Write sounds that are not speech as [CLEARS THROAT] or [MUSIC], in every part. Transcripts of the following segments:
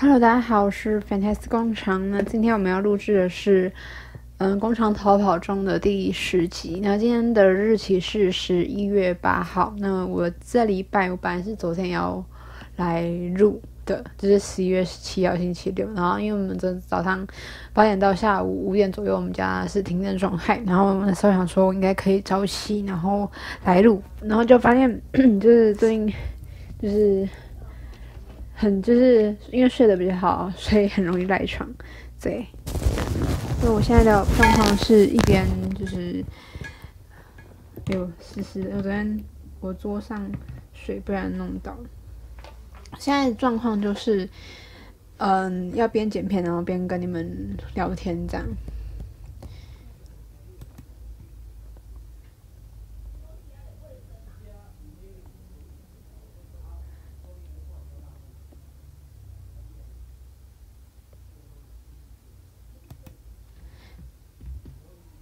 Hello，大家好，我是 Fantastic 工厂。那今天我们要录制的是，嗯，工厂逃跑中的第十集。那今天的日期是十一月八号。那我这礼拜我本来是昨天要来录的，就是十一月十七号星期六。然后因为我们这早上八点到下午五点左右，我们家是停电状态。然后那时候想说我应该可以早起，然后来录，然后就发现 [CLEARS THROAT] 就是最近就是。很就是因为睡得比较好，所以很容易赖床。对，那我现在的状况是一边就是有湿湿的，昨天我桌上水不然弄到。现在状况就是，嗯，要边剪片，然后边跟你们聊天这样。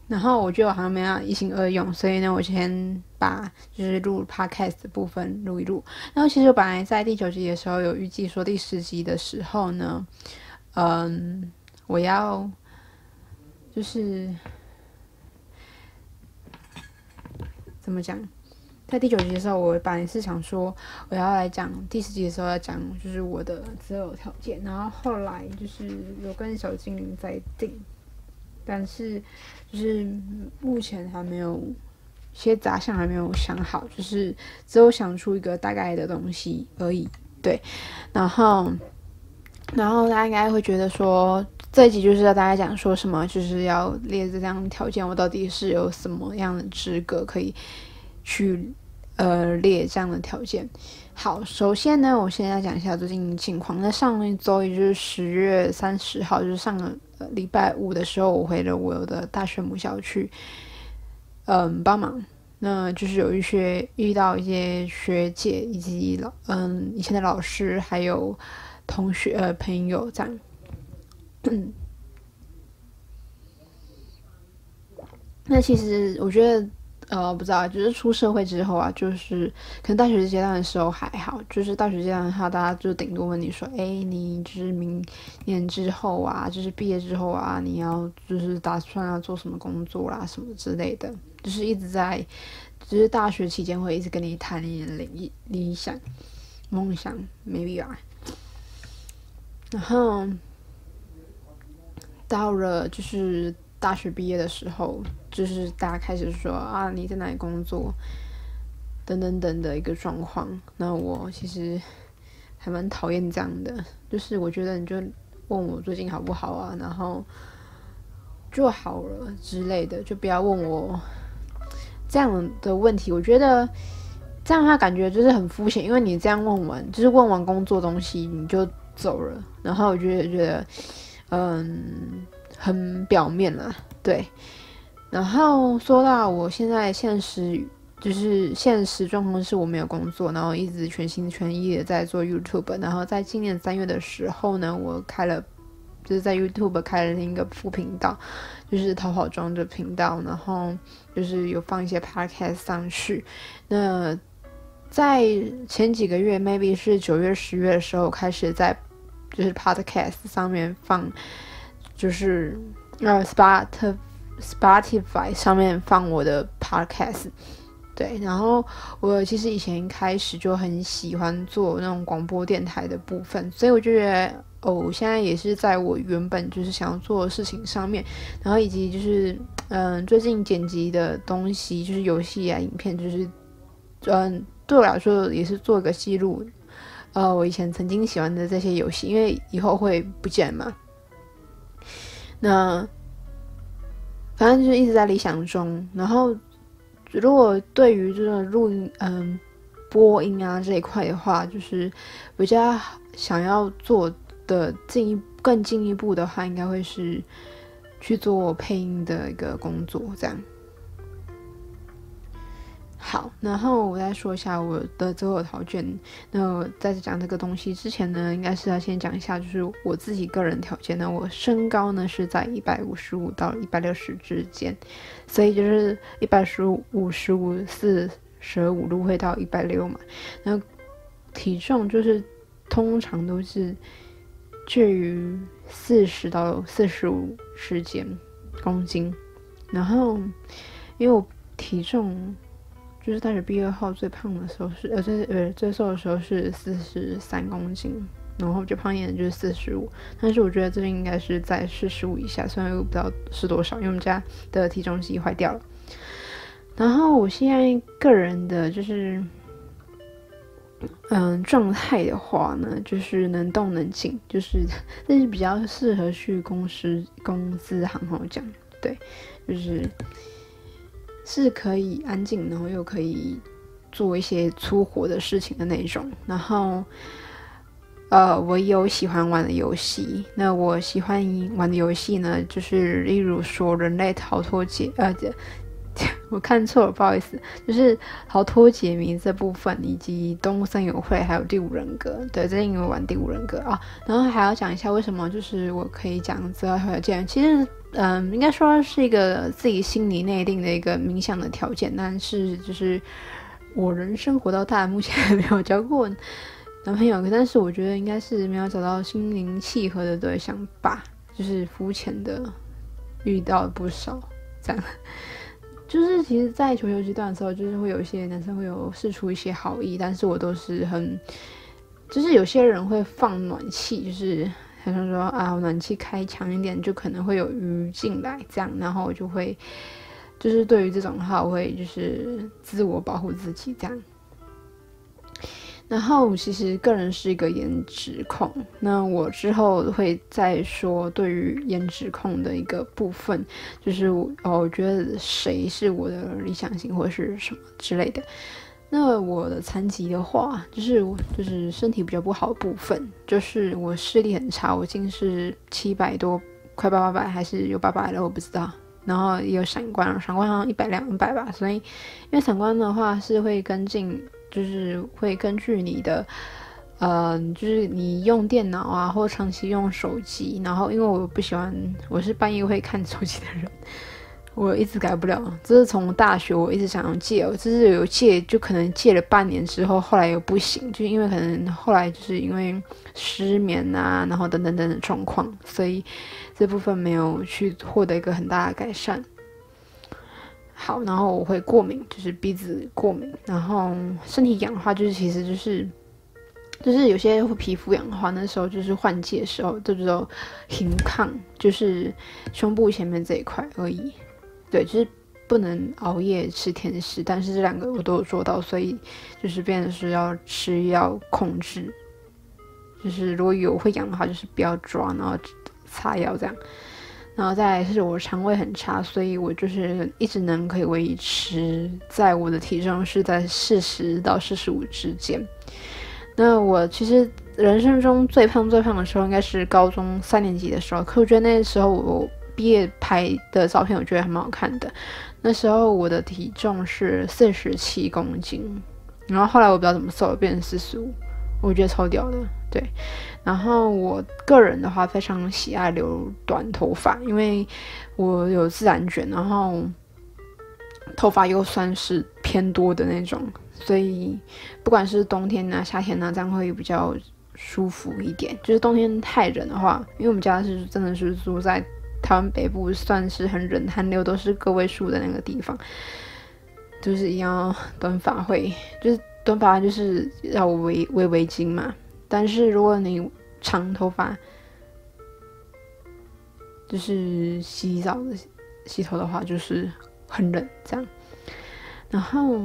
然后我觉得我好像没有一心二用，所以呢，我先把就是录 podcast 的部分录一录。然后其实我本来在第九集的时候有预计说第十集的时候呢，嗯，我要就是怎么讲，在第九集的时候，我本来是想说我要来讲第十集的时候要讲就是我的择偶条件，然后后来就是有跟小精灵在定。但是，就是目前还没有一些杂项还没有想好，就是只有想出一个大概的东西而已。对，然后，然后大家应该会觉得说，这一集就是要大家讲说什么，就是要列这样的条件，我到底是有什么样的资格可以去呃列这样的条件。好，首先呢，我现在讲一下最近情况。那上一周也就是十月三十号，就是上个礼拜五的时候，我回了我的大学母校去，嗯，帮忙。那就是有一些遇到一些学姐以及老嗯以前的老师，还有同学朋友这样。[COUGHS] 那其实我觉得。呃，不知道，就是出社会之后啊，就是可能大学阶段的时候还好，就是大学阶段的话，大家就顶多问你说，哎，你就是明年之后啊，就是毕业之后啊，你要就是打算要做什么工作啦，什么之类的，就是一直在，就是大学期间会一直跟你谈你的理理想、梦想，maybe 啊，然后到了就是。大学毕业的时候，就是大家开始说啊，你在哪里工作，等等等的一个状况。那我其实还蛮讨厌这样的，就是我觉得你就问我最近好不好啊，然后就好了之类的，就不要问我这样的问题。我觉得这样的话感觉就是很肤浅，因为你这样问完，就是问完工作东西你就走了，然后我就觉得，嗯。很表面了，对。然后说到我现在现实，就是现实状况是我没有工作，然后一直全心全意的在做 YouTube。然后在今年三月的时候呢，我开了，就是在 YouTube 开了另一个副频道，就是逃跑中的频道。然后就是有放一些 Podcast 上去。那在前几个月，maybe 是九月、十月的时候，开始在就是 Podcast 上面放。就是呃，Spot Spotify 上面放我的 Podcast，对，然后我其实以前开始就很喜欢做那种广播电台的部分，所以我就觉得哦，我现在也是在我原本就是想要做的事情上面，然后以及就是嗯、最近剪辑的东西，就是游戏啊、影片，就是嗯、对我来说也是做一个记录，呃，我以前曾经喜欢的这些游戏，因为以后会不见嘛。那反正就是一直在理想中，然后如果对于这个录音、嗯播音啊这一块的话，就是比较想要做的进一更进一步的话，应该会是去做配音的一个工作，这样。好，然后我再说一下我的择偶条件。那我在讲这个东西之前呢，应该是要先讲一下，就是我自己个人条件呢。我身高呢是在一百五十五到一百六十之间，所以就是一百十五、五十五、四舍五入会到一百六嘛。然后体重就是通常都是介于四十到四十五之间公斤，然后因为我体重就是大学毕业后最胖的时候是呃最呃最瘦的时候是四十三公斤。然后最胖一点就是四十五，但是我觉得这应该是在四十五以下，虽然我不知道是多少，因为我们家的体重机坏掉了。然后我现在个人的就是，嗯，状态的话呢，就是能动能静，就是那是比较适合去公司公司行好讲，对，就是是可以安静，然后又可以做一些粗活的事情的那种，然后。呃，我有喜欢玩的游戏。那我喜欢玩的游戏呢，就是例如说《人类逃脱解》呃，[LAUGHS] 我看错了，不好意思，就是《逃脱解谜》这部分，以及《动物森友会》还有《第五人格》。对，最近有玩《第五人格》啊。然后还要讲一下为什么，就是我可以讲资料条件。其实，嗯、应该说是一个自己心里内定的一个冥想的条件，但是就是我人生活到大，目前还没有交过。男朋友，但是我觉得应该是没有找到心灵契合的对象吧，就是肤浅的遇到了不少，这样，就是其实，在求学阶段的时候，就是会有一些男生会有试出一些好意，但是我都是很，就是有些人会放暖气，就是好像说啊，暖气开强一点，就可能会有鱼进来，这样，然后我就会，就是对于这种的话，我会就是自我保护自己这样。然后其实个人是一个颜值控，那我之后会再说对于颜值控的一个部分，就是我哦，我觉得谁是我的理想型或者是什么之类的。那我的残疾的话，就是就是身体比较不好的部分，就是我视力很差，我近视七百多，快八百还是有八百了，我不知道。然后也有闪光，闪光好像一百两百吧，所以因为闪光的话是会跟进。就是会根据你的，呃，就是你用电脑啊，或长期用手机，然后因为我不喜欢，我是半夜会看手机的人，我一直改不了。这是从大学我一直想要戒，我就是有戒，就可能戒了半年之后，后来又不行，就因为可能后来就是因为失眠啊，然后等等等等状况，所以这部分没有去获得一个很大的改善。好，然后我会过敏，就是鼻子过敏，然后身体痒的话，就是其实就是，就是有些皮肤痒的话，那时候就是换季的时候，就只有平抗，就是胸部前面这一块而已。对，就是不能熬夜吃甜食，但是这两个我都有做到，所以就是变成是要吃药控制，就是如果有会痒的话，就是不要抓，然后擦药这样。然后再来是我肠胃很差，所以我就是一直能可以维持在我的体重是在四十到四十五之间。那我其实人生中最胖最胖的时候应该是高中三年级的时候，可我觉得那时候我毕业拍的照片我觉得还蛮好看的。那时候我的体重是四十七公斤，然后后来我不知道怎么瘦，变成四十五，我觉得超屌的。对，然后我个人的话非常喜爱留短头发，因为我有自然卷，然后头发又算是偏多的那种，所以不管是冬天啊、夏天啊，这样会比较舒服一点。就是冬天太冷的话，因为我们家是真的是住在台湾北部，算是很冷，寒流都是个位数的那个地方，就是一样短发会，就是短发就是要围围围巾嘛。但是如果你长头发，就是洗澡的洗头的话，就是很冷这样。然后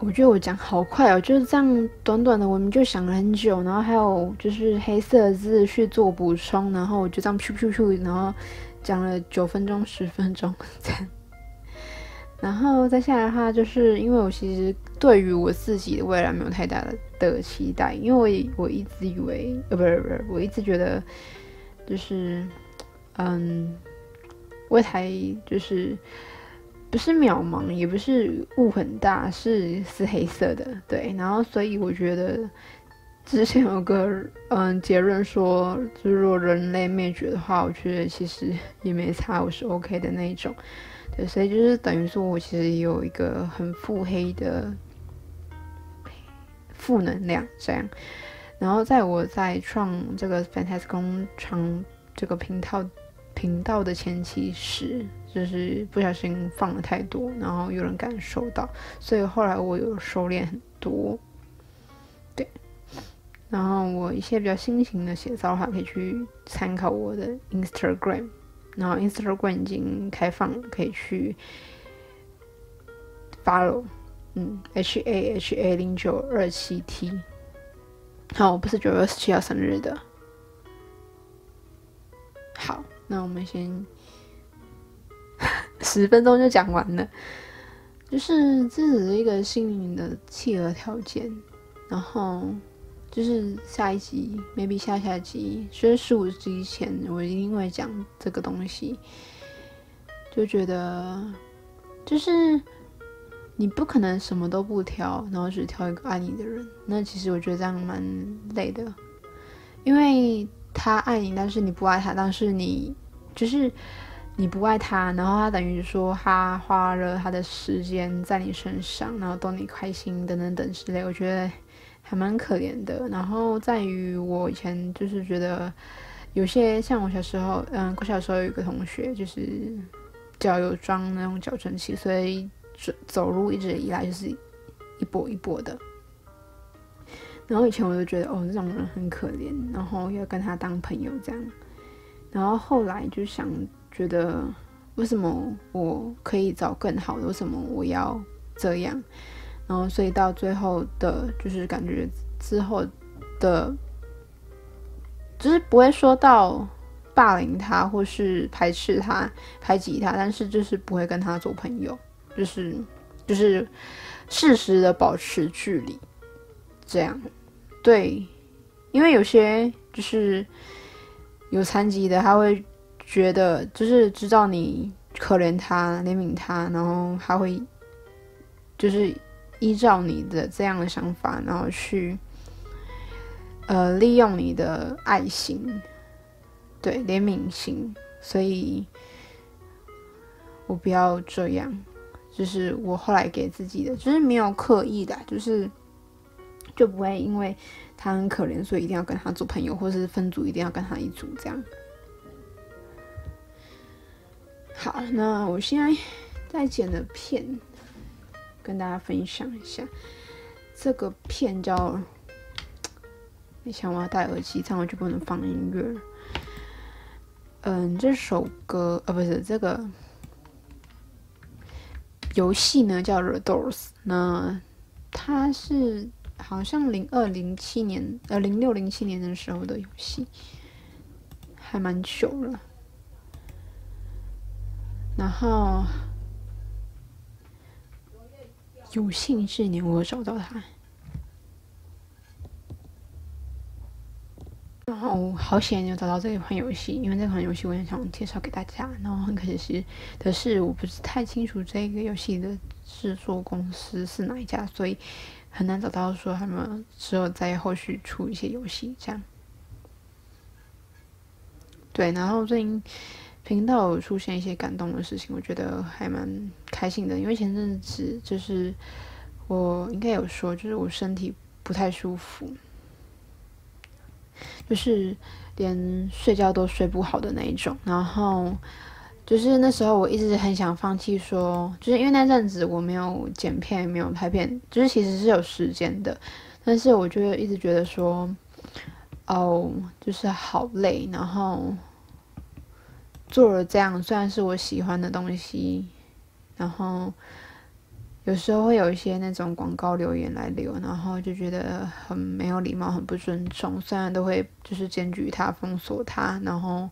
我觉得我讲好快哦，就是这样短短的，我们就想了很久。然后还有就是黑色字去做补充，然后我就这样咻咻咻，然后讲了九分钟、十分钟这样。然后再下来的话，就是因为我其实对于我自己的未来没有太大的的期待，因为我我一直以为，呃，不是不是，我一直觉得，就是，嗯，未来就是不是渺茫，也不是雾很大，是是黑色的，对。然后所以我觉得之前有个嗯结论说，就是如果人类灭绝的话，我觉得其实也没差，我是 OK 的那一种。所以就是等于说，我其实有一个很腹黑的、负能量这样。然后在我在创这个 Fantastic 工厂这个频道频道的前期时，就是不小心放了太多，然后有人感受到，所以后来我有收敛很多。对，然后我一些比较新型的写照的话，可以去参考我的 Instagram，然后 Instagram 已经开放，可以去 follow，嗯，H A H A 零九二七 T，好，我不是九月二十七号生日的。好，那我们先 [LAUGHS] 十分钟就讲完了，就是这只是一个心灵的契合条件。然后就是下一集，maybe 下下集，所以十五集前我一定会讲这个东西。就觉得，就是你不可能什么都不挑，然后只挑一个爱你的人。那其实我觉得这样蛮累的，因为他爱你，但是你不爱他，但是你就是你不爱他，然后他等于说他花了他的时间在你身上，然后逗你开心等等等之类，我觉得。还蛮可怜的，然后在于我以前就是觉得有些像我小时候，嗯，我小时候有一个同学就是脚有装那种矫正器，所以走走路一直以来就是一跛一跛的。然后以前我就觉得哦，这种人很可怜，然后要跟他当朋友这样。然后后来就想觉得为什么我可以找更好的，为什么我要这样？然后，所以到最后的，就是感觉之后的，就是不会说到霸凌他或是排斥他、排挤他，但是就是不会跟他做朋友，就是就是适时的保持距离，这样。对，因为有些就是有残疾的，他会觉得就是知道你可怜他、怜悯他，然后他会就是。依照你的这样的想法，然后去，呃，利用你的爱心，对，怜悯心，所以，我不要这样，就是我后来给自己的，就是没有刻意的，就是就不会因为他很可怜，所以一定要跟他做朋友，或是分组一定要跟他一组这样。好，那我现在在剪的片。跟大家分享一下，这个片叫…… [TSK] 你想我要戴耳机，这样我就不能放音乐。嗯，这首歌呃，不是这个游戏呢，叫《The Doors》。那它是好像零二零七年呃零六零七年的时候的游戏，还蛮久了。然后。有幸这年我找到他，然后好险有找到这一款游戏，因为这款游戏我也想介绍给大家。然后很可惜的是，我不是太清楚这个游戏的制作公司是哪一家，所以很难找到说他们之后再后续出一些游戏这样。对，然后最近。频道有出现一些感动的事情，我觉得还蛮开心的。因为前阵子就是我应该有说，就是我身体不太舒服，就是连睡觉都睡不好的那一种。然后就是那时候我一直很想放弃说，就是因为那阵子我没有剪片，没有拍片，就是其实是有时间的，但是我就一直觉得说，哦，就是好累，然后。做了这样，虽然是我喜欢的东西，然后有时候会有一些那种广告留言来留，然后就觉得很没有礼貌，很不尊重。虽然都会就是检举他、封锁他，然后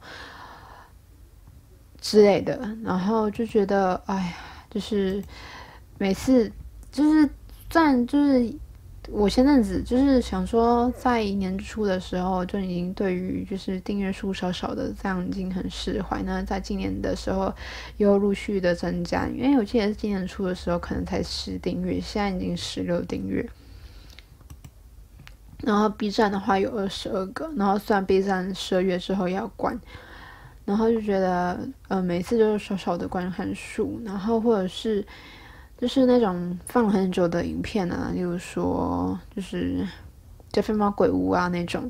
之类的，然后就觉得哎呀，就是每次就是赚就是。我前阵子就是想说，在年初的时候就已经对于就是订阅数少少的这样已经很释怀。那在今年的时候又陆续的增加，因为我记得是今年初的时候可能才十订阅，现在已经十六订阅。然后 B 站的话有二十二个，然后虽然 B 站十二月之后要关，然后就觉得呃每次就是少少的观看数，然后或者是。就是那种放很久的影片啊，例如说就是加菲猫鬼屋啊那种，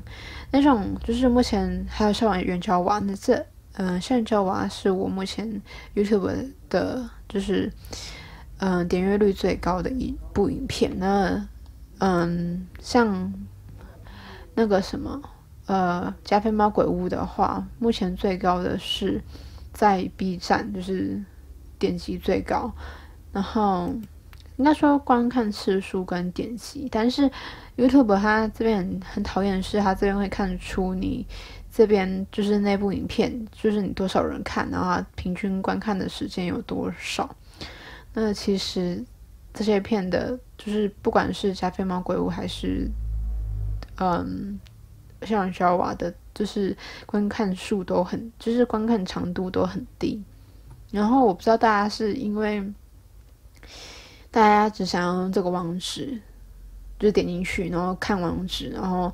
那种就是目前还有校园援交娃，那这嗯校园援交娃是我目前 YouTube 的，就是嗯点阅率最高的一部影片。那嗯像那个什么呃加菲猫鬼屋的话，目前最高的是在 B 站，就是点击最高。然后应该说观看次数跟点击，但是 YouTube 它这边很讨厌的是，它这边会看出你这边就是那部影片，就是你多少人看，然后平均观看的时间有多少。那其实这些片的，就是不管是加菲猫鬼屋还是嗯像小娃的，就是观看数都很，就是观看长度都很低。然后我不知道大家是因为。大家只想要这个网址，就点进去，然后看网址，然后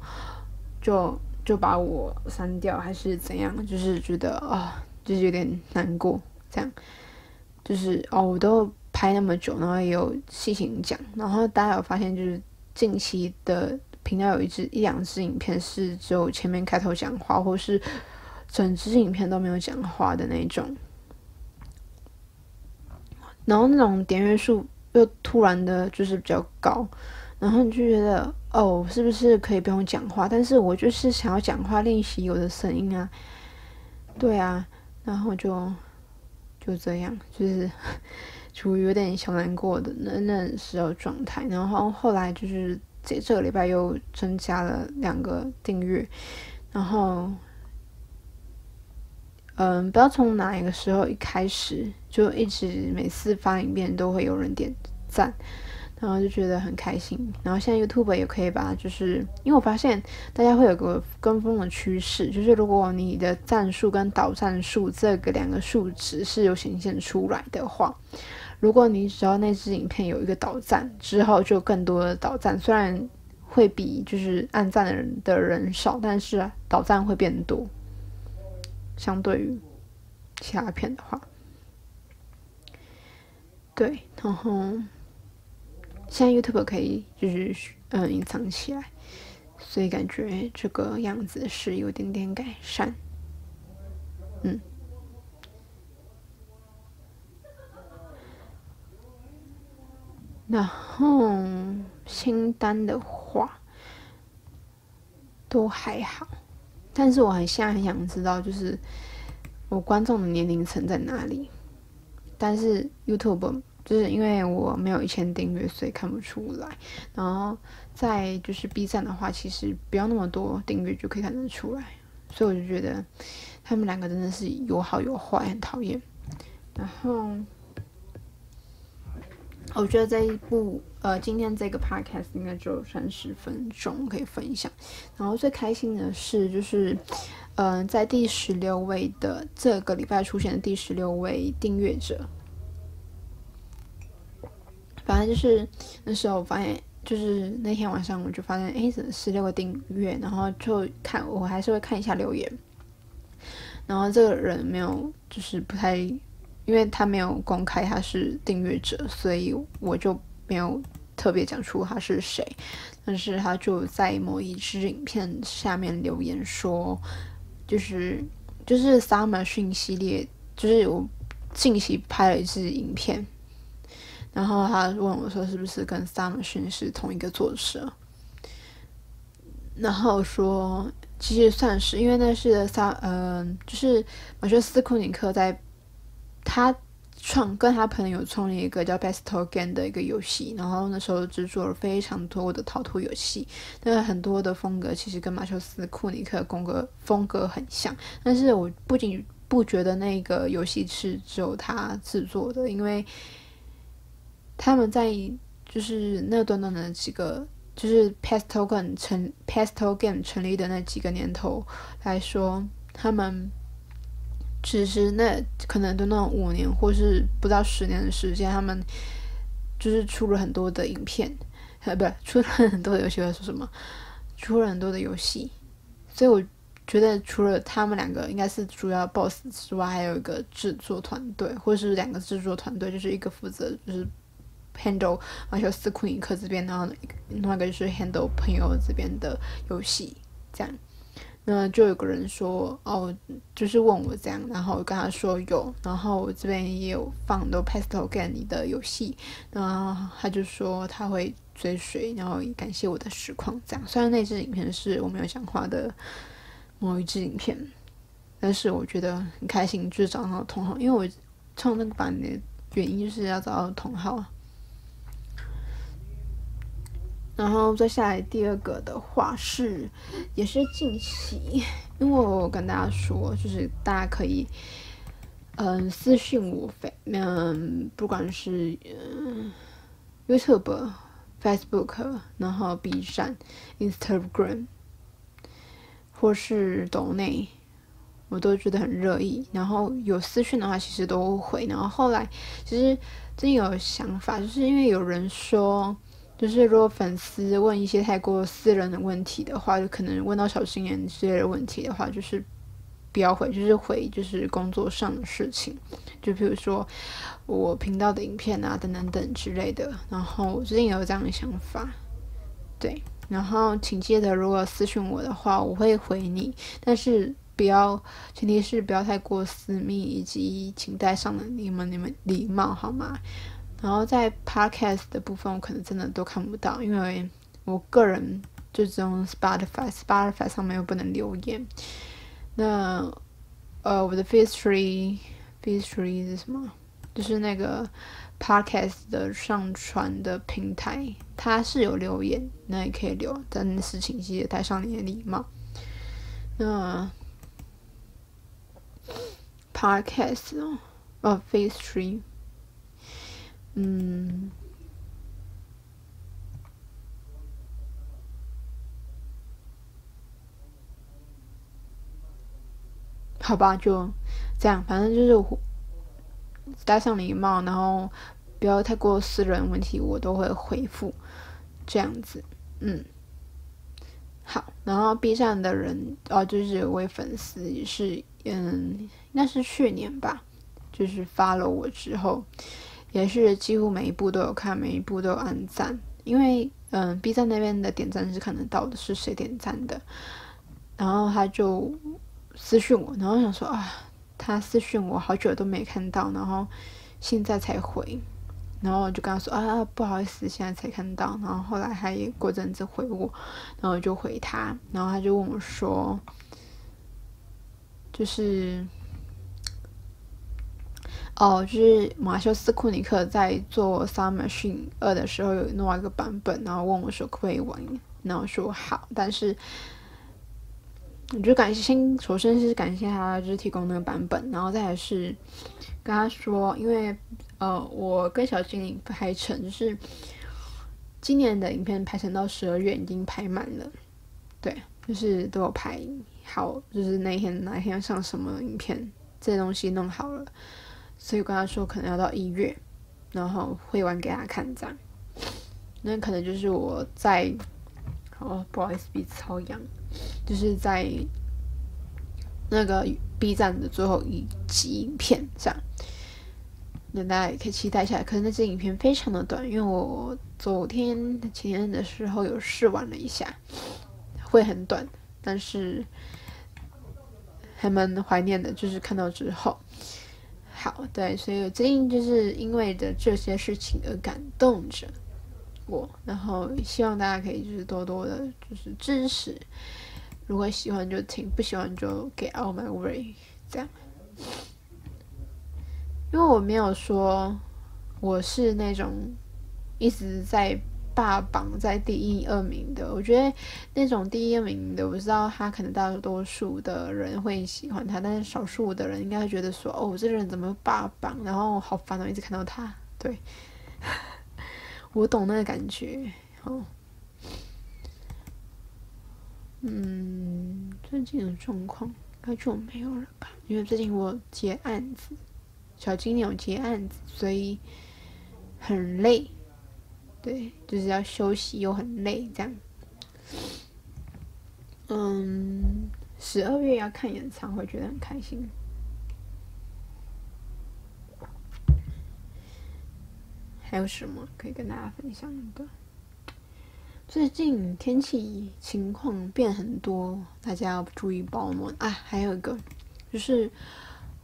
就就把我删掉，还是怎样？就是觉得啊、就是有点难过。这样，就是哦，我都拍那么久，然后也有细心讲，然后大家有发现，就是近期的频道有一支一两支影片是只有前面开头讲话，或是整支影片都没有讲话的那种，然后那种点阅数。又突然的，就是比较高，然后你就觉得，哦，是不是可以不用讲话？但是我就是想要讲话，练习我的声音啊，对啊，然后就就这样，就是 [LAUGHS] 处于有点小难过的那那时候状态。然后后来就是这这个礼拜又增加了两个订阅，然后，嗯，不知道从哪一个时候一开始。就一直每次发影片都会有人点赞，然后就觉得很开心。然后现在 YouTube 也可以把，就是因为我发现大家会有个跟风的趋势，就是如果你的赞数跟导赞数这个两个数值是有显现出来的话，如果你只要那支影片有一个导赞之后，就更多的导赞，虽然会比就是按赞的人的人少，但是导赞会变多，相对于其他片的话。对，然后现在 YouTube 可以就是嗯隐藏起来，所以感觉这个样子是有点点改善。嗯，然后清单的话都还好，但是我很现在很想知道，就是我观众的年龄层在哪里。但是 YouTube 就是因为我没有一千订阅，所以看不出来。然后在就是 B 站的话，其实不要那么多订阅就可以看得出来。所以我就觉得他们两个真的是有好有坏，很讨厌。然后我觉得这一部呃，今天这个 Podcast 应该只有三十分钟可以分享。然后最开心的是就是。嗯、在第十六位的这个礼拜出现的第十六位订阅者，反正就是那时候我发现，就是那天晚上我就发现，哎，十六个订阅，然后就看，我还是会看一下留言，然后这个人没有，就是不太，因为他没有公开他是订阅者，所以我就没有特别讲出他是谁，但是他就在某一支影片下面留言说。就是就是 Summer 讯系列，就是我近期拍了一支影片，然后他问我说是不是跟 Summer 讯是同一个作者，然后说其实算是，因为那是萨嗯、就是马修斯库尼克在他。创跟他朋友创立一个叫 Pesto Game 的一个游戏，然后那时候制作了非常多的逃脱游戏，那很多的风格其实跟马修斯库尼克风格风格很像，但是我不仅不觉得那个游戏是只有他制作的，因为他们在就是那短短的几个就是 Pesto Game 成 Pesto Game 成立的那几个年头来说，他们。其实那可能都那五年或是不到十年的时间，他们就是出了很多的影片，呃，不是出了很多的游戏，我说什么？出了很多的游戏，所以我觉得除了他们两个应该是主要 boss 之外，还有一个制作团队，或是两个制作团队，就是一个负责就是 handle 马修斯库尼克这边，然后另外一个就是 handle 朋友这边的游戏，这样。那就有个人说哦，就是问我这样，然后我跟他说有，然后我这边也有放很多 Pastel Game 的游戏，然后他就说他会追随，然后感谢我的实况这样。虽然那支影片是我没有讲话的某一支影片，但是我觉得很开心，就是找到同好，因为我创那个版的原因就是要找到同好。然后再下来第二个的话是，也是近期，因为我跟大家说，就是大家可以，嗯，私信我非，嗯，不管是嗯，YouTube、Facebook，然后 B 站、Instagram，或是抖内，我都觉得很热议。然后有私信的话，其实都会。然后后来其实真有想法，就是因为有人说。就是如果粉丝问一些太过私人的问题的话，就可能问到小心眼之类的问题的话，就是不要回，就是回就是工作上的事情，就比如说我频道的影片啊等等等之类的。然后我最近也有这样的想法，对，然后请记得如果私讯我的话，我会回你，但是不要，前提是不要太过私密，以及请带上了你们你们礼貌好吗？然后在 podcast 的部分，我可能真的都看不到，因为我个人就只用 Spotify，Spotify 上面又不能留言。那呃，我的 f i s t r e e f i s t r e e 是什么？就是那个 podcast 的上传的平台，它是有留言，那也可以留，但是请记得带上你的礼貌。那 podcast 哦，哦 Firstory。嗯，好吧，就这样，反正就是戴上礼貌，然后不要太过私人问题，我都会回复这样子。嗯，好，然后 B 站的人哦，就是有位粉丝也是，嗯，那是去年吧，就是发了我之后。也是几乎每一部都有看，每一部都有按赞，因为嗯，B 站那边的点赞是看得到的，是谁点赞的。然后他就私讯我，然后想说啊，他私讯我好久都没看到，然后现在才回，然后我就跟他说啊，不好意思，现在才看到。然后后来他也过阵子回我，然后我就回他，然后他就问我说，就是。哦，就是马修斯库尼克在做《Summer Machine 二》的时候有弄一个版本，然后问我说可不可以玩，然后说好，但是我就感谢，首先是感谢他就是提供那个版本，然后再来是跟他说，因为呃，我跟小精灵排成就是今年的影片排成到十二月已经排满了，对，就是都有排好，就是那天哪一天要上什么影片，这些东西弄好了。所以跟他说可能要到一月，然后会玩给他看这样。那可能就是我在，哦，不好意思，鼻子超痒，就是在那个 B 站的最后一集影片这样。那大家也可以期待一下。可是那支影片非常的短，因为我昨天前天的时候有试玩了一下，会很短，但是还蛮怀念的，就是看到之后。好，对，所以我最近就是因为的这些事情而感动着我，然后希望大家可以就是多多的，就是支持。如果喜欢就听，不喜欢就 get out my way，这样。因为我没有说我是那种一直在。霸榜在第一二名的，我觉得那种第一名的，我知道他可能大多数的人会喜欢他，但是少数的人应该会觉得说，哦，这个人怎么霸榜，然后好烦哦，一直看到他。对，[LAUGHS] 我懂那个感觉。哦，嗯，最近的状况应该就没有了吧？因为最近我接案子，小金牛接案子，所以很累。对，就是要休息又很累，这样。嗯，十二月要看演唱会，觉得很开心。还有什么可以跟大家分享的？最近天气情况变很多，大家要注意保暖啊！还有一个就是，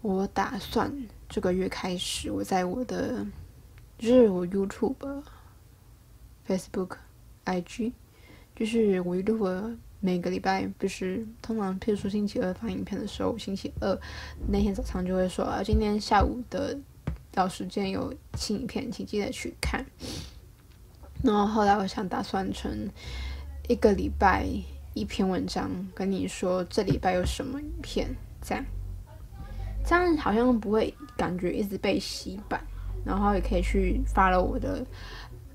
我打算这个月开始，我在我的就是我 YouTube、Facebook、IG，就是我如果每个礼拜不是通常，譬如说星期二发影片的时候，星期二那天早上就会说啊，今天下午的到时间有新影片，请记得去看。然后后来我想打算成一个礼拜一篇文章，跟你说这礼拜有什么影片，这样，这样好像不会感觉一直被洗版。然后也可以去发了我的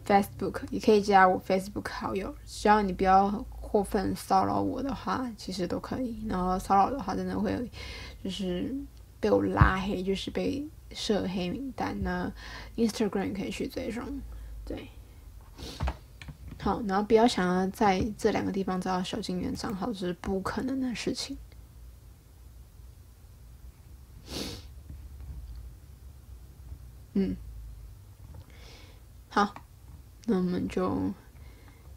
Facebook，也可以加我 Facebook 好友，只要你不要过分骚扰我的话，其实都可以。然后骚扰的话，真的会就是被我拉黑，就是被设黑名单。那 Instagram 也可以去追踪，对。好，然后不要想要在这两个地方找到小金人账号，这是不可能的事情。嗯，好，那我们就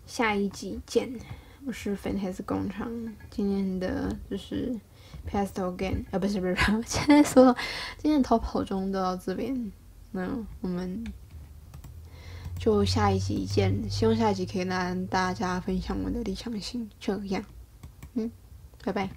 下一集见。我是 Fantastic 工厂，今天的就是 Pastel Game 啊，不是不是，[LAUGHS] 现在说今天逃跑中都到这边，那我们。就下一集见，希望下一集可以跟大家分享我的理想型。这样，嗯，拜拜。